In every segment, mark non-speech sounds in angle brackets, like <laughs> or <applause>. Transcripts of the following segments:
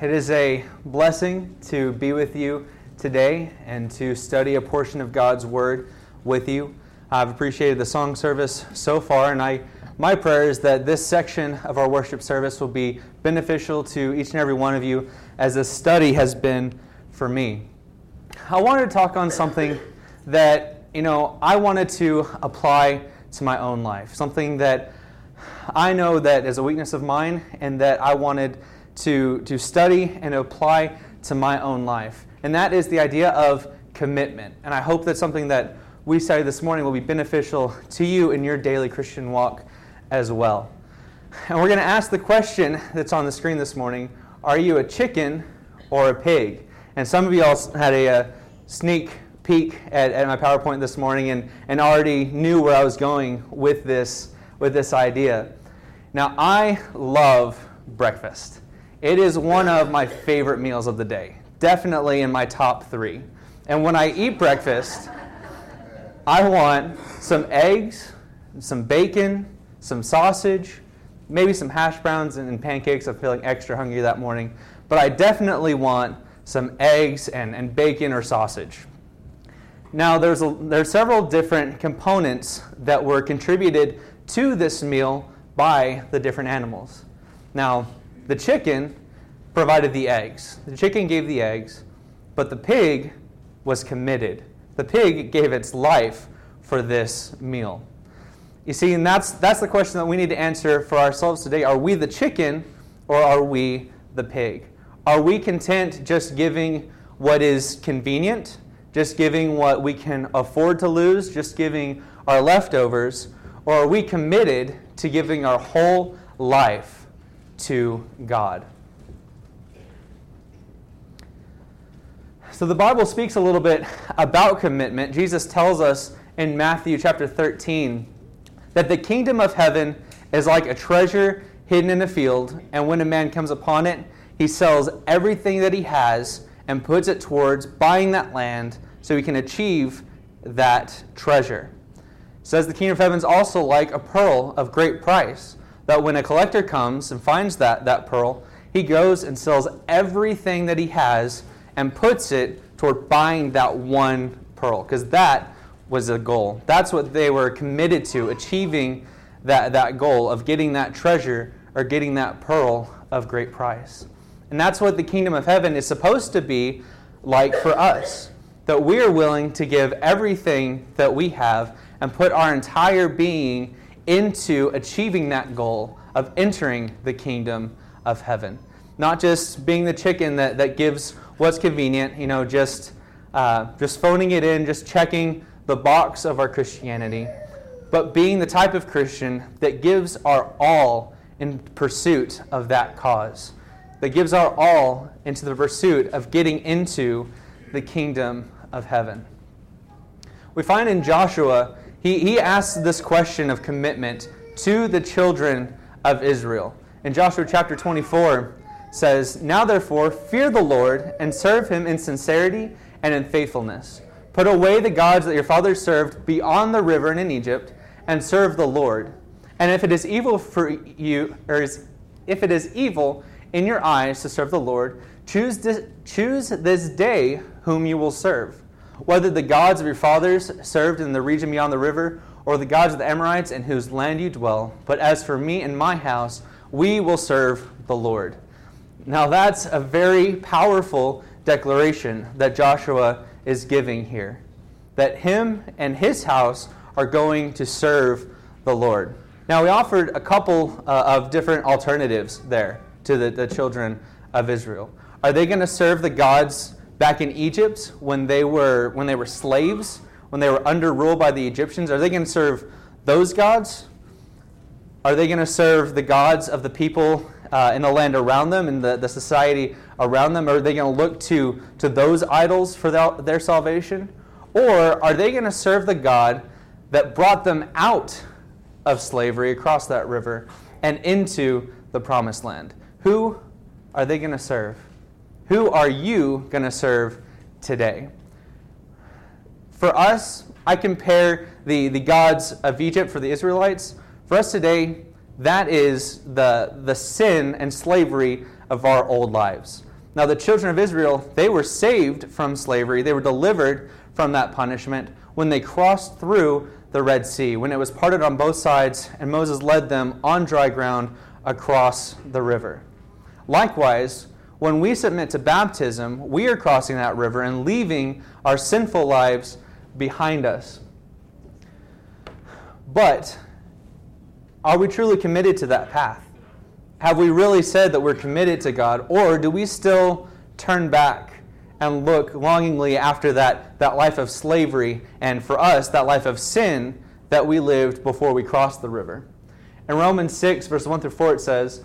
It is a blessing to be with you today and to study a portion of God's Word with you. I've appreciated the song service so far, and I, my prayer is that this section of our worship service will be beneficial to each and every one of you as this study has been for me. I wanted to talk on something that, you know, I wanted to apply to my own life, something that I know that is a weakness of mine and that I wanted to, to study and apply to my own life. And that is the idea of commitment. And I hope that something that we study this morning will be beneficial to you in your daily Christian walk as well. And we're going to ask the question that's on the screen this morning Are you a chicken or a pig? And some of you all had a, a sneak peek at, at my PowerPoint this morning and, and already knew where I was going with this, with this idea. Now, I love breakfast. It is one of my favorite meals of the day, definitely in my top three. And when I eat breakfast, I want some eggs, some bacon, some sausage, maybe some hash browns and pancakes. I'm feeling extra hungry that morning. But I definitely want some eggs and, and bacon or sausage. Now, there's, a, there's several different components that were contributed to this meal by the different animals. Now, the chicken provided the eggs. The chicken gave the eggs, but the pig was committed. The pig gave its life for this meal. You see, and that's, that's the question that we need to answer for ourselves today. Are we the chicken or are we the pig? Are we content just giving what is convenient, just giving what we can afford to lose, just giving our leftovers, or are we committed to giving our whole life to God. So the Bible speaks a little bit about commitment. Jesus tells us in Matthew chapter 13 that the kingdom of heaven is like a treasure hidden in a field, and when a man comes upon it, he sells everything that he has and puts it towards buying that land so he can achieve that treasure. It says the kingdom of heaven is also like a pearl of great price that when a collector comes and finds that, that pearl, he goes and sells everything that he has and puts it toward buying that one pearl, because that was a goal. That's what they were committed to, achieving that, that goal of getting that treasure or getting that pearl of great price. And that's what the kingdom of heaven is supposed to be like for us. That we are willing to give everything that we have and put our entire being into achieving that goal of entering the kingdom of heaven. Not just being the chicken that, that gives what's convenient, you know, just, uh, just phoning it in, just checking the box of our Christianity, but being the type of Christian that gives our all in pursuit of that cause, that gives our all into the pursuit of getting into the kingdom of heaven. We find in Joshua he, he asks this question of commitment to the children of Israel. In Joshua chapter 24 says, Now therefore fear the Lord and serve him in sincerity and in faithfulness. Put away the gods that your fathers served beyond the river and in Egypt, and serve the Lord. And if it is evil for you, or is, if it is evil in your eyes to serve the Lord, choose choose this day whom you will serve whether the gods of your fathers served in the region beyond the river, or the gods of the Amorites in whose land you dwell. But as for me and my house, we will serve the Lord. Now, that's a very powerful declaration that Joshua is giving here. That him and his house are going to serve the Lord. Now, we offered a couple uh, of different alternatives there to the, the children of Israel. Are they going to serve the gods back in Egypt when they were when they were slaves, when they were under rule by the Egyptians? Are they going to serve those gods? Are they going to serve the gods of the people uh, in the land around them and the, the society around them? Are they going to look to, to those idols for their, their salvation? Or are they going to serve the God that brought them out of slavery across that river and into the promised land? Who are they going to serve? Who are you going to serve today? For us, I compare the, the gods of Egypt for the Israelites. For us today, that is the, the sin and slavery of our old lives. Now, the children of Israel, they were saved from slavery, they were delivered from that punishment when they crossed through the Red Sea, when it was parted on both sides, and Moses led them on dry ground across the river. Likewise, when we submit to baptism, we are crossing that river and leaving our sinful lives behind us. But are we truly committed to that path? Have we really said that we're committed to God, or do we still turn back and look longingly after that, that life of slavery, and for us, that life of sin that we lived before we crossed the river? In Romans 6, verse 1 through 4, it says,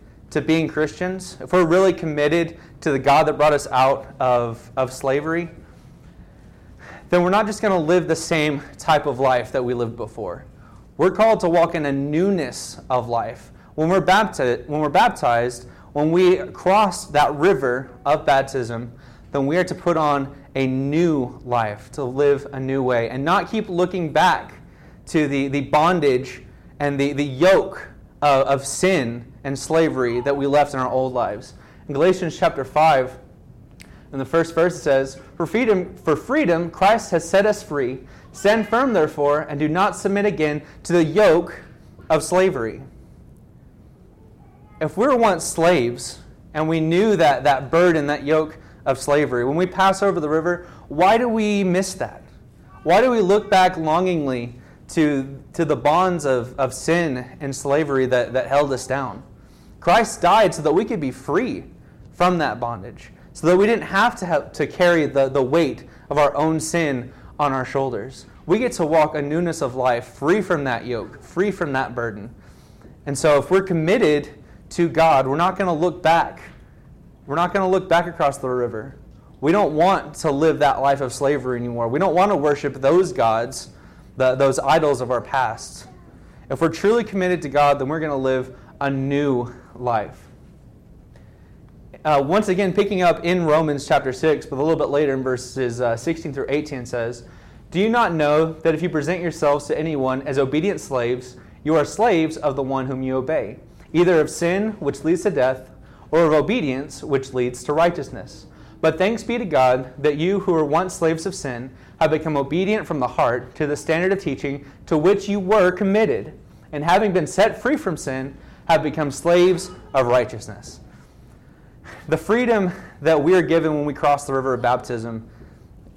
to being Christians, if we're really committed to the God that brought us out of, of slavery, then we're not just going to live the same type of life that we lived before. We're called to walk in a newness of life. When we're baptized, when we're baptized, when we cross that river of baptism, then we are to put on a new life, to live a new way, and not keep looking back to the, the bondage and the, the yoke of, of sin and slavery that we left in our old lives. In Galatians chapter 5, in the first verse, it says, For freedom, for freedom Christ has set us free. Stand firm, therefore, and do not submit again to the yoke of slavery. If we were once slaves and we knew that, that burden, that yoke of slavery, when we pass over the river, why do we miss that? Why do we look back longingly to, to the bonds of, of sin and slavery that, that held us down? Christ died so that we could be free from that bondage, so that we didn't have to, have to carry the, the weight of our own sin on our shoulders. We get to walk a newness of life free from that yoke, free from that burden. And so, if we're committed to God, we're not going to look back. We're not going to look back across the river. We don't want to live that life of slavery anymore. We don't want to worship those gods, the, those idols of our past. If we're truly committed to God, then we're going to live a new life. Uh, once again, picking up in Romans chapter 6, but a little bit later in verses uh, 16 through 18 says, Do you not know that if you present yourselves to anyone as obedient slaves, you are slaves of the one whom you obey, either of sin, which leads to death, or of obedience, which leads to righteousness? But thanks be to God that you who were once slaves of sin have become obedient from the heart to the standard of teaching to which you were committed, and having been set free from sin, have become slaves of righteousness. The freedom that we are given when we cross the river of baptism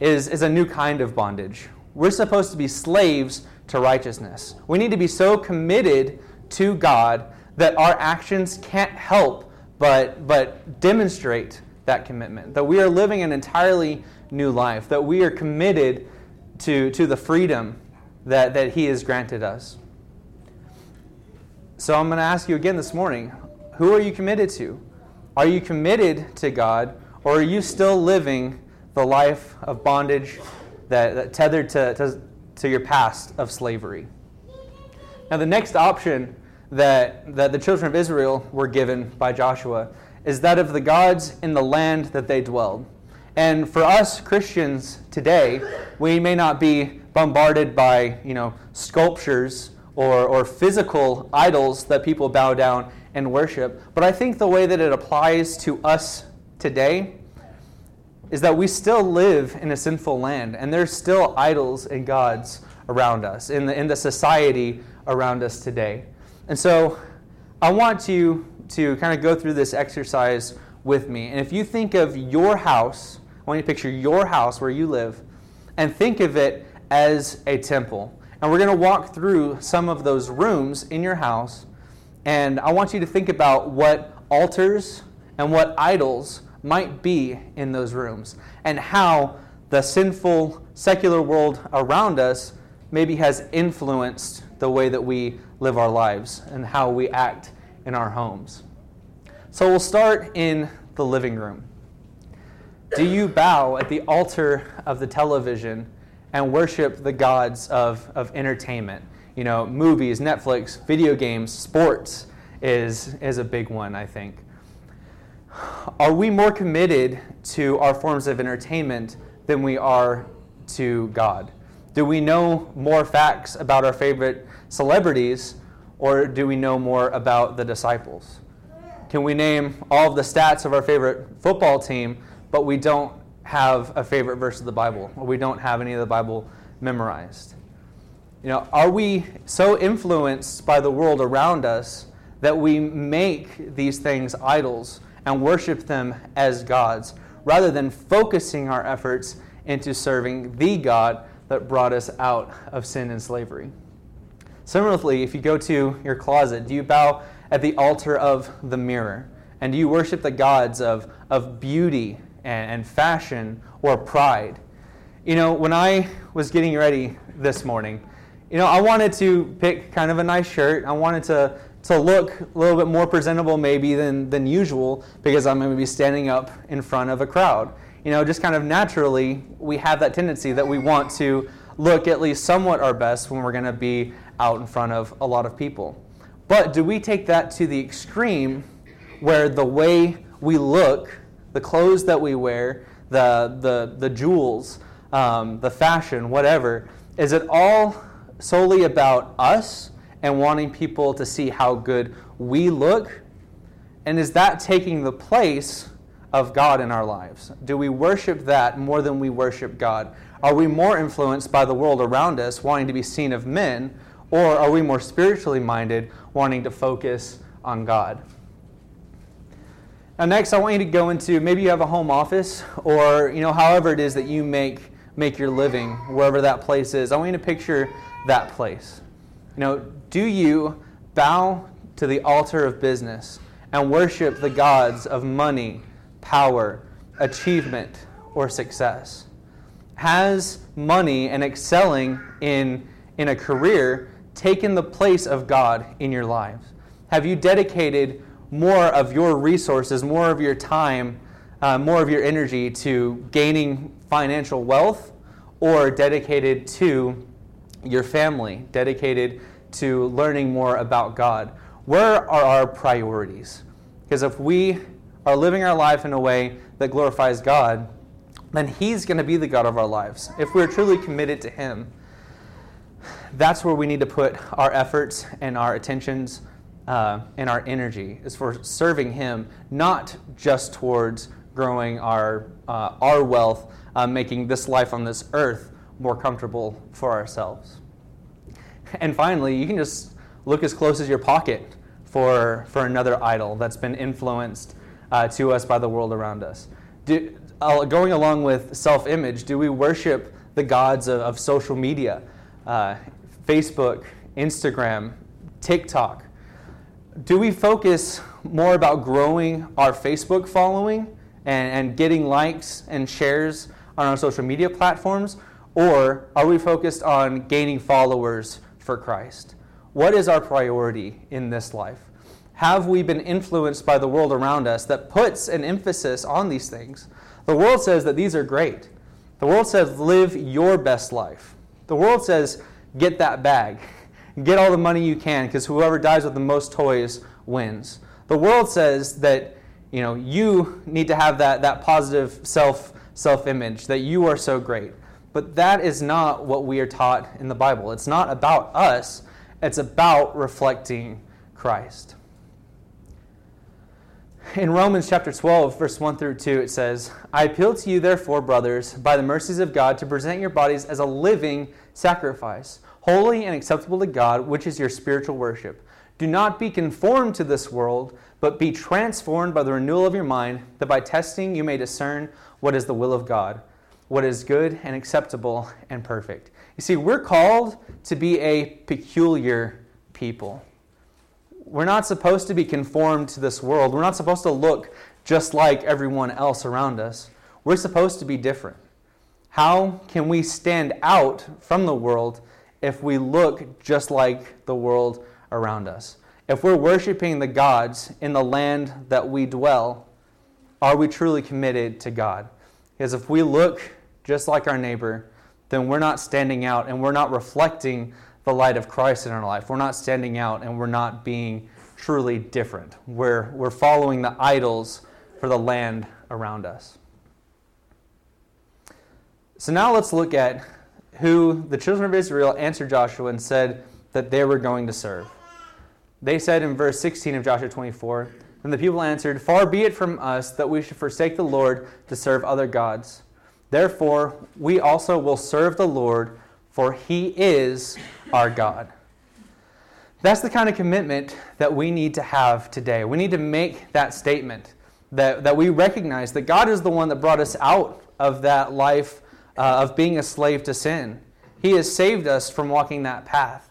is, is a new kind of bondage. We're supposed to be slaves to righteousness. We need to be so committed to God that our actions can't help but, but demonstrate that commitment. That we are living an entirely new life, that we are committed to, to the freedom that, that He has granted us. So I'm going to ask you again this morning who are you committed to? Are you committed to God, or are you still living the life of bondage that, that tethered to, to, to your past of slavery? Now, the next option that, that the children of Israel were given by Joshua is that of the gods in the land that they dwelled. And for us Christians today, we may not be bombarded by, you know, sculptures or, or physical idols that people bow down and worship. But I think the way that it applies to us today is that we still live in a sinful land, and there's still idols and gods around us, in the, in the society around us today. And so I want you to kind of go through this exercise with me. And if you think of your house, I want you to picture your house where you live, and think of it as a temple. And we're going to walk through some of those rooms in your house. And I want you to think about what altars and what idols might be in those rooms and how the sinful secular world around us maybe has influenced the way that we live our lives and how we act in our homes. So we'll start in the living room. Do you bow at the altar of the television and worship the gods of, of entertainment? You know, movies, Netflix, video games, sports is, is a big one, I think. Are we more committed to our forms of entertainment than we are to God? Do we know more facts about our favorite celebrities, or do we know more about the disciples? Can we name all of the stats of our favorite football team, but we don't have a favorite verse of the Bible, or we don't have any of the Bible memorized? You know, are we so influenced by the world around us that we make these things idols and worship them as gods, rather than focusing our efforts into serving the God that brought us out of sin and slavery? Similarly, if you go to your closet, do you bow at the altar of the mirror? And do you worship the gods of, of beauty and, and fashion or pride? You know, when I was getting ready this morning, you know, I wanted to pick kind of a nice shirt. I wanted to, to look a little bit more presentable maybe than, than usual because I'm going to be standing up in front of a crowd. You know, just kind of naturally, we have that tendency that we want to look at least somewhat our best when we're going to be out in front of a lot of people. But do we take that to the extreme where the way we look, the clothes that we wear, the, the, the jewels, um, the fashion, whatever, is it all solely about us and wanting people to see how good we look? And is that taking the place of God in our lives? Do we worship that more than we worship God? Are we more influenced by the world around us, wanting to be seen of men, or are we more spiritually minded, wanting to focus on God? Now, next, I want you to go into maybe you have a home office, or you know, however it is that you make make your living, wherever that place is. I want you to picture that place. You know, do you bow to the altar of business and worship the gods of money, power, achievement, or success? Has money and excelling in, in a career taken the place of God in your lives? Have you dedicated more of your resources, more of your time, uh, more of your energy to gaining financial wealth or dedicated to your family, dedicated to learning more about God? Where are our priorities? Because if we are living our life in a way that glorifies God, then He's going to be the God of our lives. If we're truly committed to Him, that's where we need to put our efforts and our attentions uh, and our energy is for serving Him, not just towards growing our, uh, our wealth, uh, making this life on this earth more comfortable for ourselves. And finally, you can just look as close as your pocket for, for another idol that's been influenced uh, to us by the world around us. Do, going along with self image, do we worship the gods of, of social media? Uh, Facebook, Instagram, TikTok? Do we focus more about growing our Facebook following and, and getting likes and shares on our social media platforms? Or are we focused on gaining followers for Christ? What is our priority in this life? Have we been influenced by the world around us that puts an emphasis on these things? The world says that these are great. The world says live your best life. The world says get that bag. <laughs> Get all the money you can because whoever dies with the most toys wins. The world says that you know you need to have that, that positive self self image that you are so great. But that is not what we are taught in the Bible. It's not about us. It's about reflecting Christ. In Romans chapter 12, verse 1 through 2, it says, I appeal to you, therefore, brothers, by the mercies of God, to present your bodies as a living sacrifice, holy and acceptable to God, which is your spiritual worship. Do not be conformed to this world, but be transformed by the renewal of your mind, that by testing you may discern what is the will of God, what is good and acceptable and perfect. You see, we're called to be a peculiar people. We're not supposed to be conformed to this world. We're not supposed to look just like everyone else around us. We're supposed to be different. How can we stand out from the world if we look just like the world around us? If we're worshiping the gods in the land that we dwell, are we truly committed to God? Because if we look just like our neighbor, then we're not standing out and we're not reflecting the light of Christ in our life. We're not standing out and we're not being truly different. We're, we're following the idols for the land around us. So now let's look at who the children of Israel answered Joshua and said that they were going to serve. They said in verse 16 of Joshua 24, Then the people answered, Far be it from us that we should forsake the Lord to serve other gods. Therefore, we also will serve the Lord, for he is our God. That's the kind of commitment that we need to have today. We need to make that statement that, that we recognize that God is the one that brought us out of that life uh, of being a slave to sin. He has saved us from walking that path.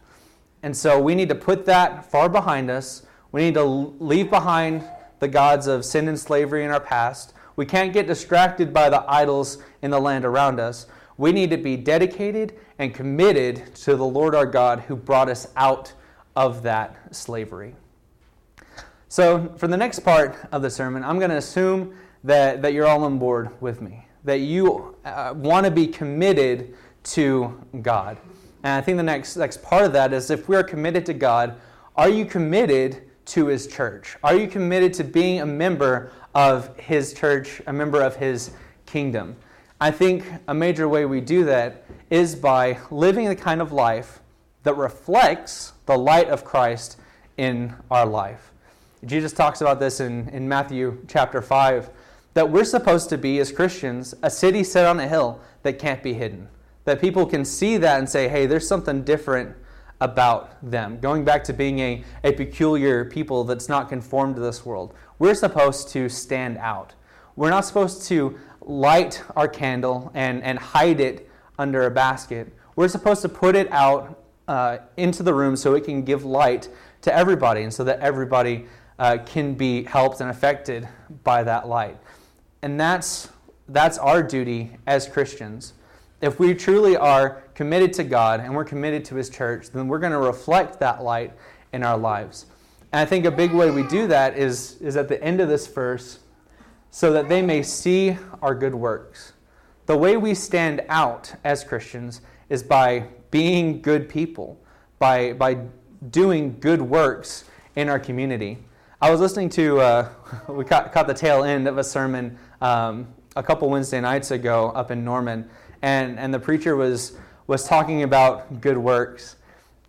And so we need to put that far behind us. We need to leave behind the gods of sin and slavery in our past. We can't get distracted by the idols in the land around us. We need to be dedicated and committed to the Lord our God who brought us out of that slavery. So, for the next part of the sermon, I'm going to assume that, that you're all on board with me, that you uh, want to be committed to God. And I think the next, next part of that is if we are committed to God, are you committed to His church? Are you committed to being a member of His church, a member of His kingdom? I think a major way we do that is by living the kind of life that reflects the light of Christ in our life. Jesus talks about this in, in Matthew chapter 5 that we're supposed to be, as Christians, a city set on a hill that can't be hidden. That people can see that and say, hey, there's something different about them. Going back to being a, a peculiar people that's not conformed to this world, we're supposed to stand out. We're not supposed to light our candle and, and hide it under a basket. We're supposed to put it out uh, into the room so it can give light to everybody and so that everybody uh, can be helped and affected by that light. And that's, that's our duty as Christians. If we truly are committed to God and we're committed to His church, then we're going to reflect that light in our lives. And I think a big way we do that is, is at the end of this verse, so that they may see our good works. The way we stand out as Christians is by being good people, by, by doing good works in our community. I was listening to, uh, <laughs> we caught, caught, the tail end of a sermon um, a couple Wednesday nights ago up in Norman, and, and the preacher was, was talking about good works.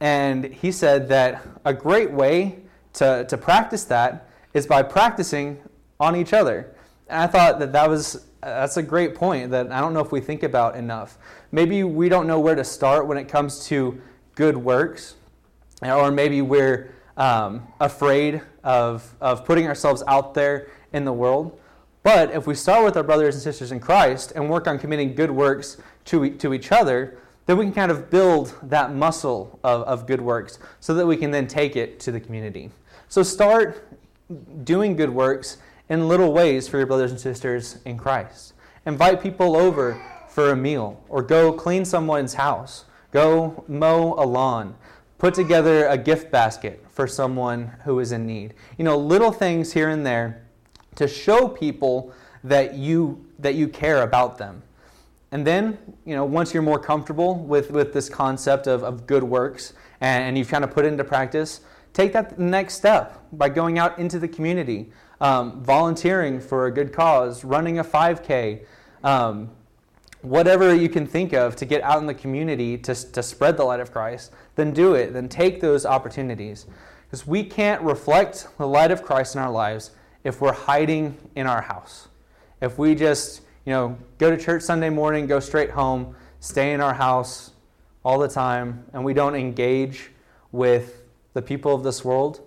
And he said that a great way to, to practice that is by practicing on each other. And I thought that that was that's a great point that I don't know if we think about enough. Maybe we don't know where to start when it comes to good works, or maybe we're um, afraid of, of putting ourselves out there in the world. But if we start with our brothers and sisters in Christ and work on committing good works to, to each other, then we can kind of build that muscle of, of good works so that we can then take it to the community. So start doing good works in little ways for your brothers and sisters in Christ. Invite people over for a meal, or go clean someone's house, go mow a lawn, put together a gift basket for someone who is in need. You know, little things here and there to show people that you that you care about them. And then, you know, once you're more comfortable with, with this concept of, of good works and, and you've kind of put it into practice, take that next step by going out into the community, um, volunteering for a good cause, running a 5K, um, whatever you can think of to get out in the community to, to spread the light of Christ, then do it. Then take those opportunities. Because we can't reflect the light of Christ in our lives if we're hiding in our house. If we just, you know, go to church Sunday morning, go straight home, stay in our house all the time, and we don't engage with the people of this world,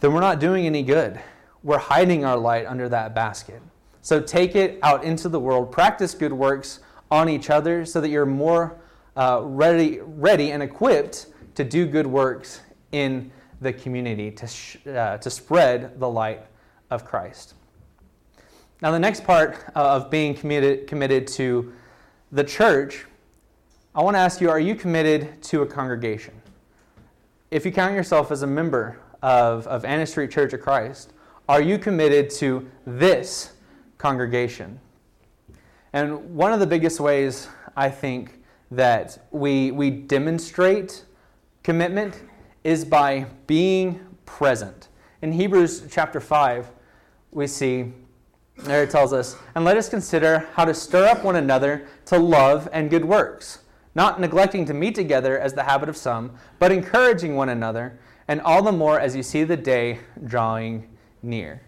then we're not doing any good. We're hiding our light under that basket. So take it out into the world, practice good works on each other so that you're more uh, ready, ready and equipped to do good works in the community to, sh- uh, to spread the light of Christ. Now, the next part uh, of being committed, committed to the church, I want to ask you are you committed to a congregation? if you count yourself as a member of, of Anna Street Church of Christ, are you committed to this congregation? And one of the biggest ways I think that we, we demonstrate commitment is by being present. In Hebrews chapter 5, we see there it tells us, and let us consider how to stir up one another to love and good works, not neglecting to meet together as the habit of some, but encouraging one another, and all the more as you see the day drawing near.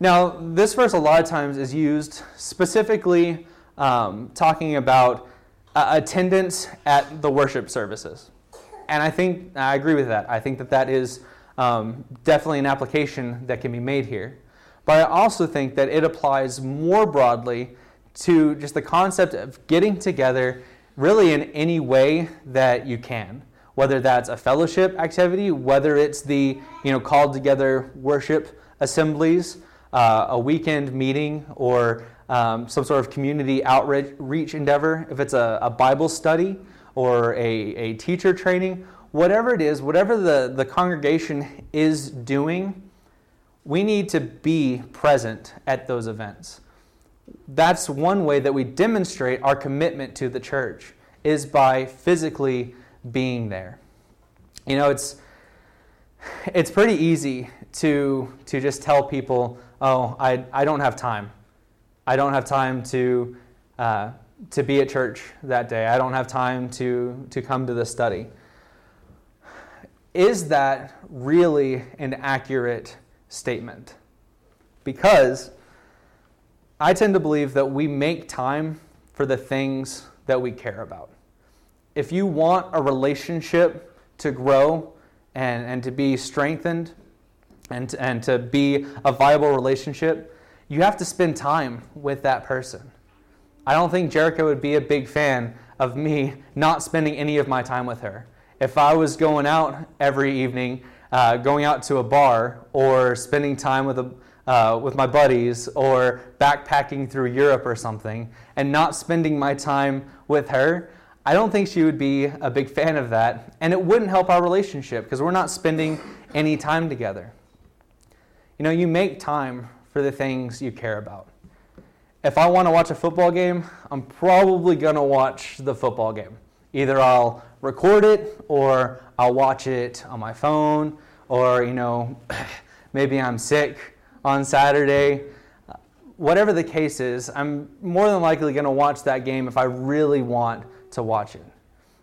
Now, this verse a lot of times is used specifically um, talking about uh, attendance at the worship services. And I think, I agree with that. I think that that is um, definitely an application that can be made here. But I also think that it applies more broadly to just the concept of getting together really in any way that you can whether that's a fellowship activity whether it's the you know called together worship assemblies uh, a weekend meeting or um, some sort of community outreach endeavor if it's a, a bible study or a, a teacher training whatever it is whatever the, the congregation is doing we need to be present at those events. That's one way that we demonstrate our commitment to the church is by physically being there. You know, it's it's pretty easy to to just tell people, "Oh, I I don't have time. I don't have time to uh, to be at church that day. I don't have time to to come to the study." Is that really an accurate statement because I tend to believe that we make time for the things that we care about. If you want a relationship to grow and, and to be strengthened and and to be a viable relationship, you have to spend time with that person. I don't think Jerica would be a big fan of me not spending any of my time with her. If I was going out every evening uh, going out to a bar or spending time with, a, uh, with my buddies or backpacking through Europe or something and not spending my time with her, I don't think she would be a big fan of that. And it wouldn't help our relationship because we're not spending any time together. You know, you make time for the things you care about. If I want to watch a football game, I'm probably going to watch the football game. Either I'll record it or I'll watch it on my phone or, you know, <clears throat> maybe I'm sick on Saturday. Whatever the case is, I'm more than likely going to watch that game if I really want to watch it.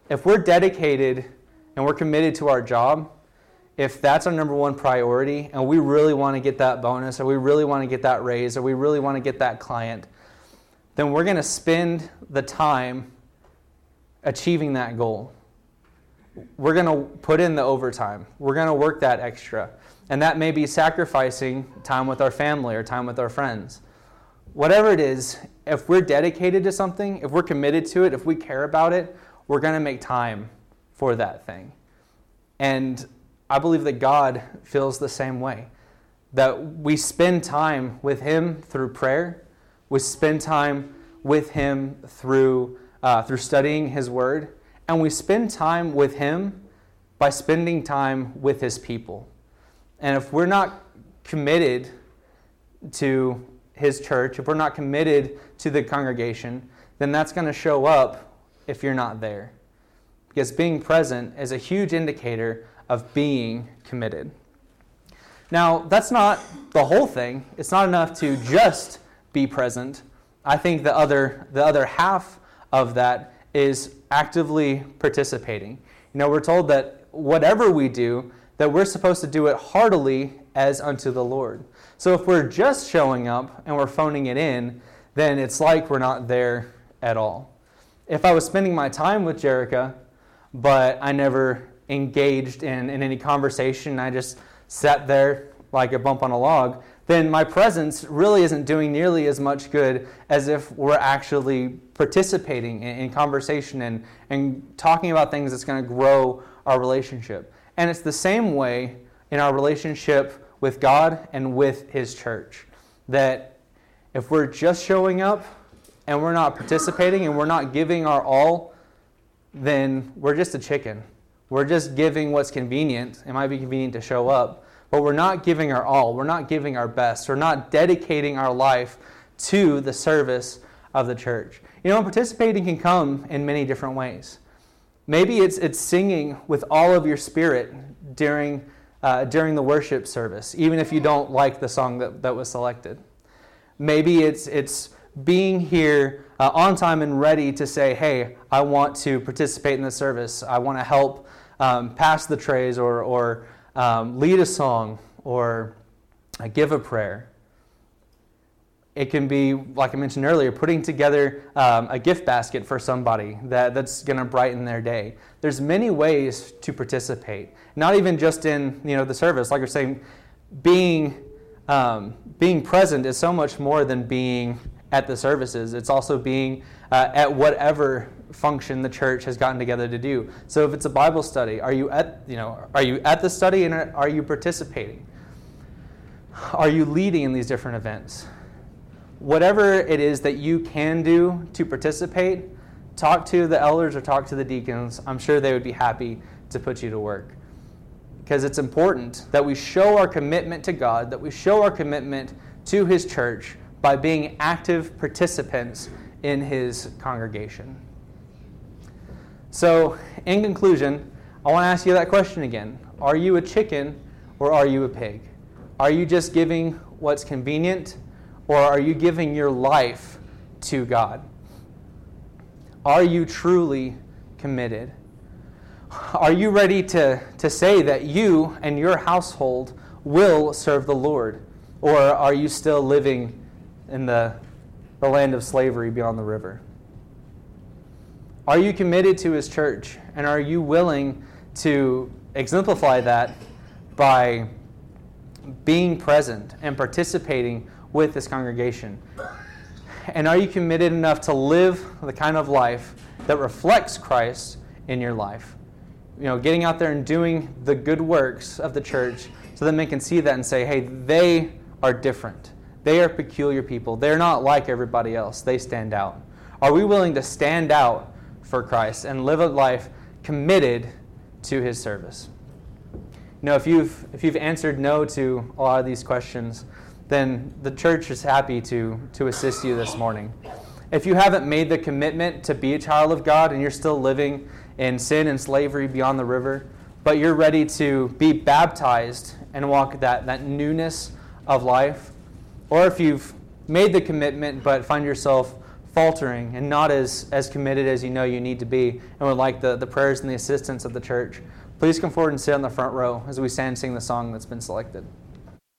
If we're dedicated and we're committed to our job, if that's our number one priority and we really want to get that bonus or we really want to get that raise or we really want to get that client, then we're going to spend the time achieving that goal. We're going to put in the overtime. We're going to work that extra. And that may be sacrificing time with our family or time with our friends. Whatever it is, if we're dedicated to something, if we're committed to it, if we care about it, we're going to make time for that thing. And I believe that God feels the same way. That we spend time with Him through prayer, we spend time with Him through uh, through studying His Word, and we spend time with Him by spending time with His people. And if we're not committed to His church, if we're not committed to the congregation, then that's going to show up if you're not there. Because being present is a huge indicator of being committed. Now, that's not the whole thing. It's not enough to just be present. I think the other, the other half of that is actively participating. You know, we're told that whatever we do, that we're supposed to do it heartily as unto the Lord. So if we're just showing up and we're phoning it in, then it's like we're not there at all. If I was spending my time with Jerica, but I never engaged in, in any conversation, I just sat there like a bump on a log, then my presence really isn't doing nearly as much good as if we're actually participating in, in conversation and, and talking about things that's going to grow our relationship. And it's the same way in our relationship with God and with His church. That if we're just showing up and we're not participating and we're not giving our all, then we're just a chicken. We're just giving what's convenient. It might be convenient to show up, but we're not giving our all. We're not giving our best. We're not dedicating our life to the service of the church. You know, participating can come in many different ways. Maybe it's, it's singing with all of your spirit during, uh, during the worship service, even if you don't like the song that, that was selected. Maybe it's, it's being here uh, on time and ready to say, hey, I want to participate in the service. I want to help um, pass the trays or, or um, lead a song or uh, give a prayer. It can be, like I mentioned earlier, putting together um, a gift basket for somebody that, that's going to brighten their day. There's many ways to participate, not even just in you know the service. Like you're saying, being um, being present is so much more than being at the services. It's also being uh, at whatever function the church has gotten together to do. So if it's a Bible study, are you at you know are you at the study and are you participating? Are you leading in these different events? Whatever it is that you can do to participate, talk to the elders or talk to the deacons. I'm sure they would be happy to put you to work. Because it's important that we show our commitment to God, that we show our commitment to His church by being active participants in His congregation. So, in conclusion, I want to ask you that question again Are you a chicken or are you a pig? Are you just giving what's convenient or are you giving your life to God? Are you truly committed? Are you ready to, to say that you and your household will serve the Lord? Or are you still living in the, the land of slavery beyond the river? Are you committed to His church? And are you willing to exemplify that by being present and participating with this congregation? And are you committed enough to live the kind of life that reflects Christ in your life? You know, getting out there and doing the good works of the church so that men can see that and say, hey, they are different. They are peculiar people. They're not like everybody else. They stand out. Are we willing to stand out for Christ and live a life committed to his service? You know, if you've, if you've answered no to a lot of these questions, then the church is happy to, to assist you this morning. If you haven't made the commitment to be a child of God and you're still living in sin and slavery beyond the river, but you're ready to be baptized and walk that, that newness of life, or if you've made the commitment but find yourself faltering and not as, as committed as you know you need to be and would like the, the prayers and the assistance of the church, please come forward and sit on the front row as we stand and sing the song that's been selected.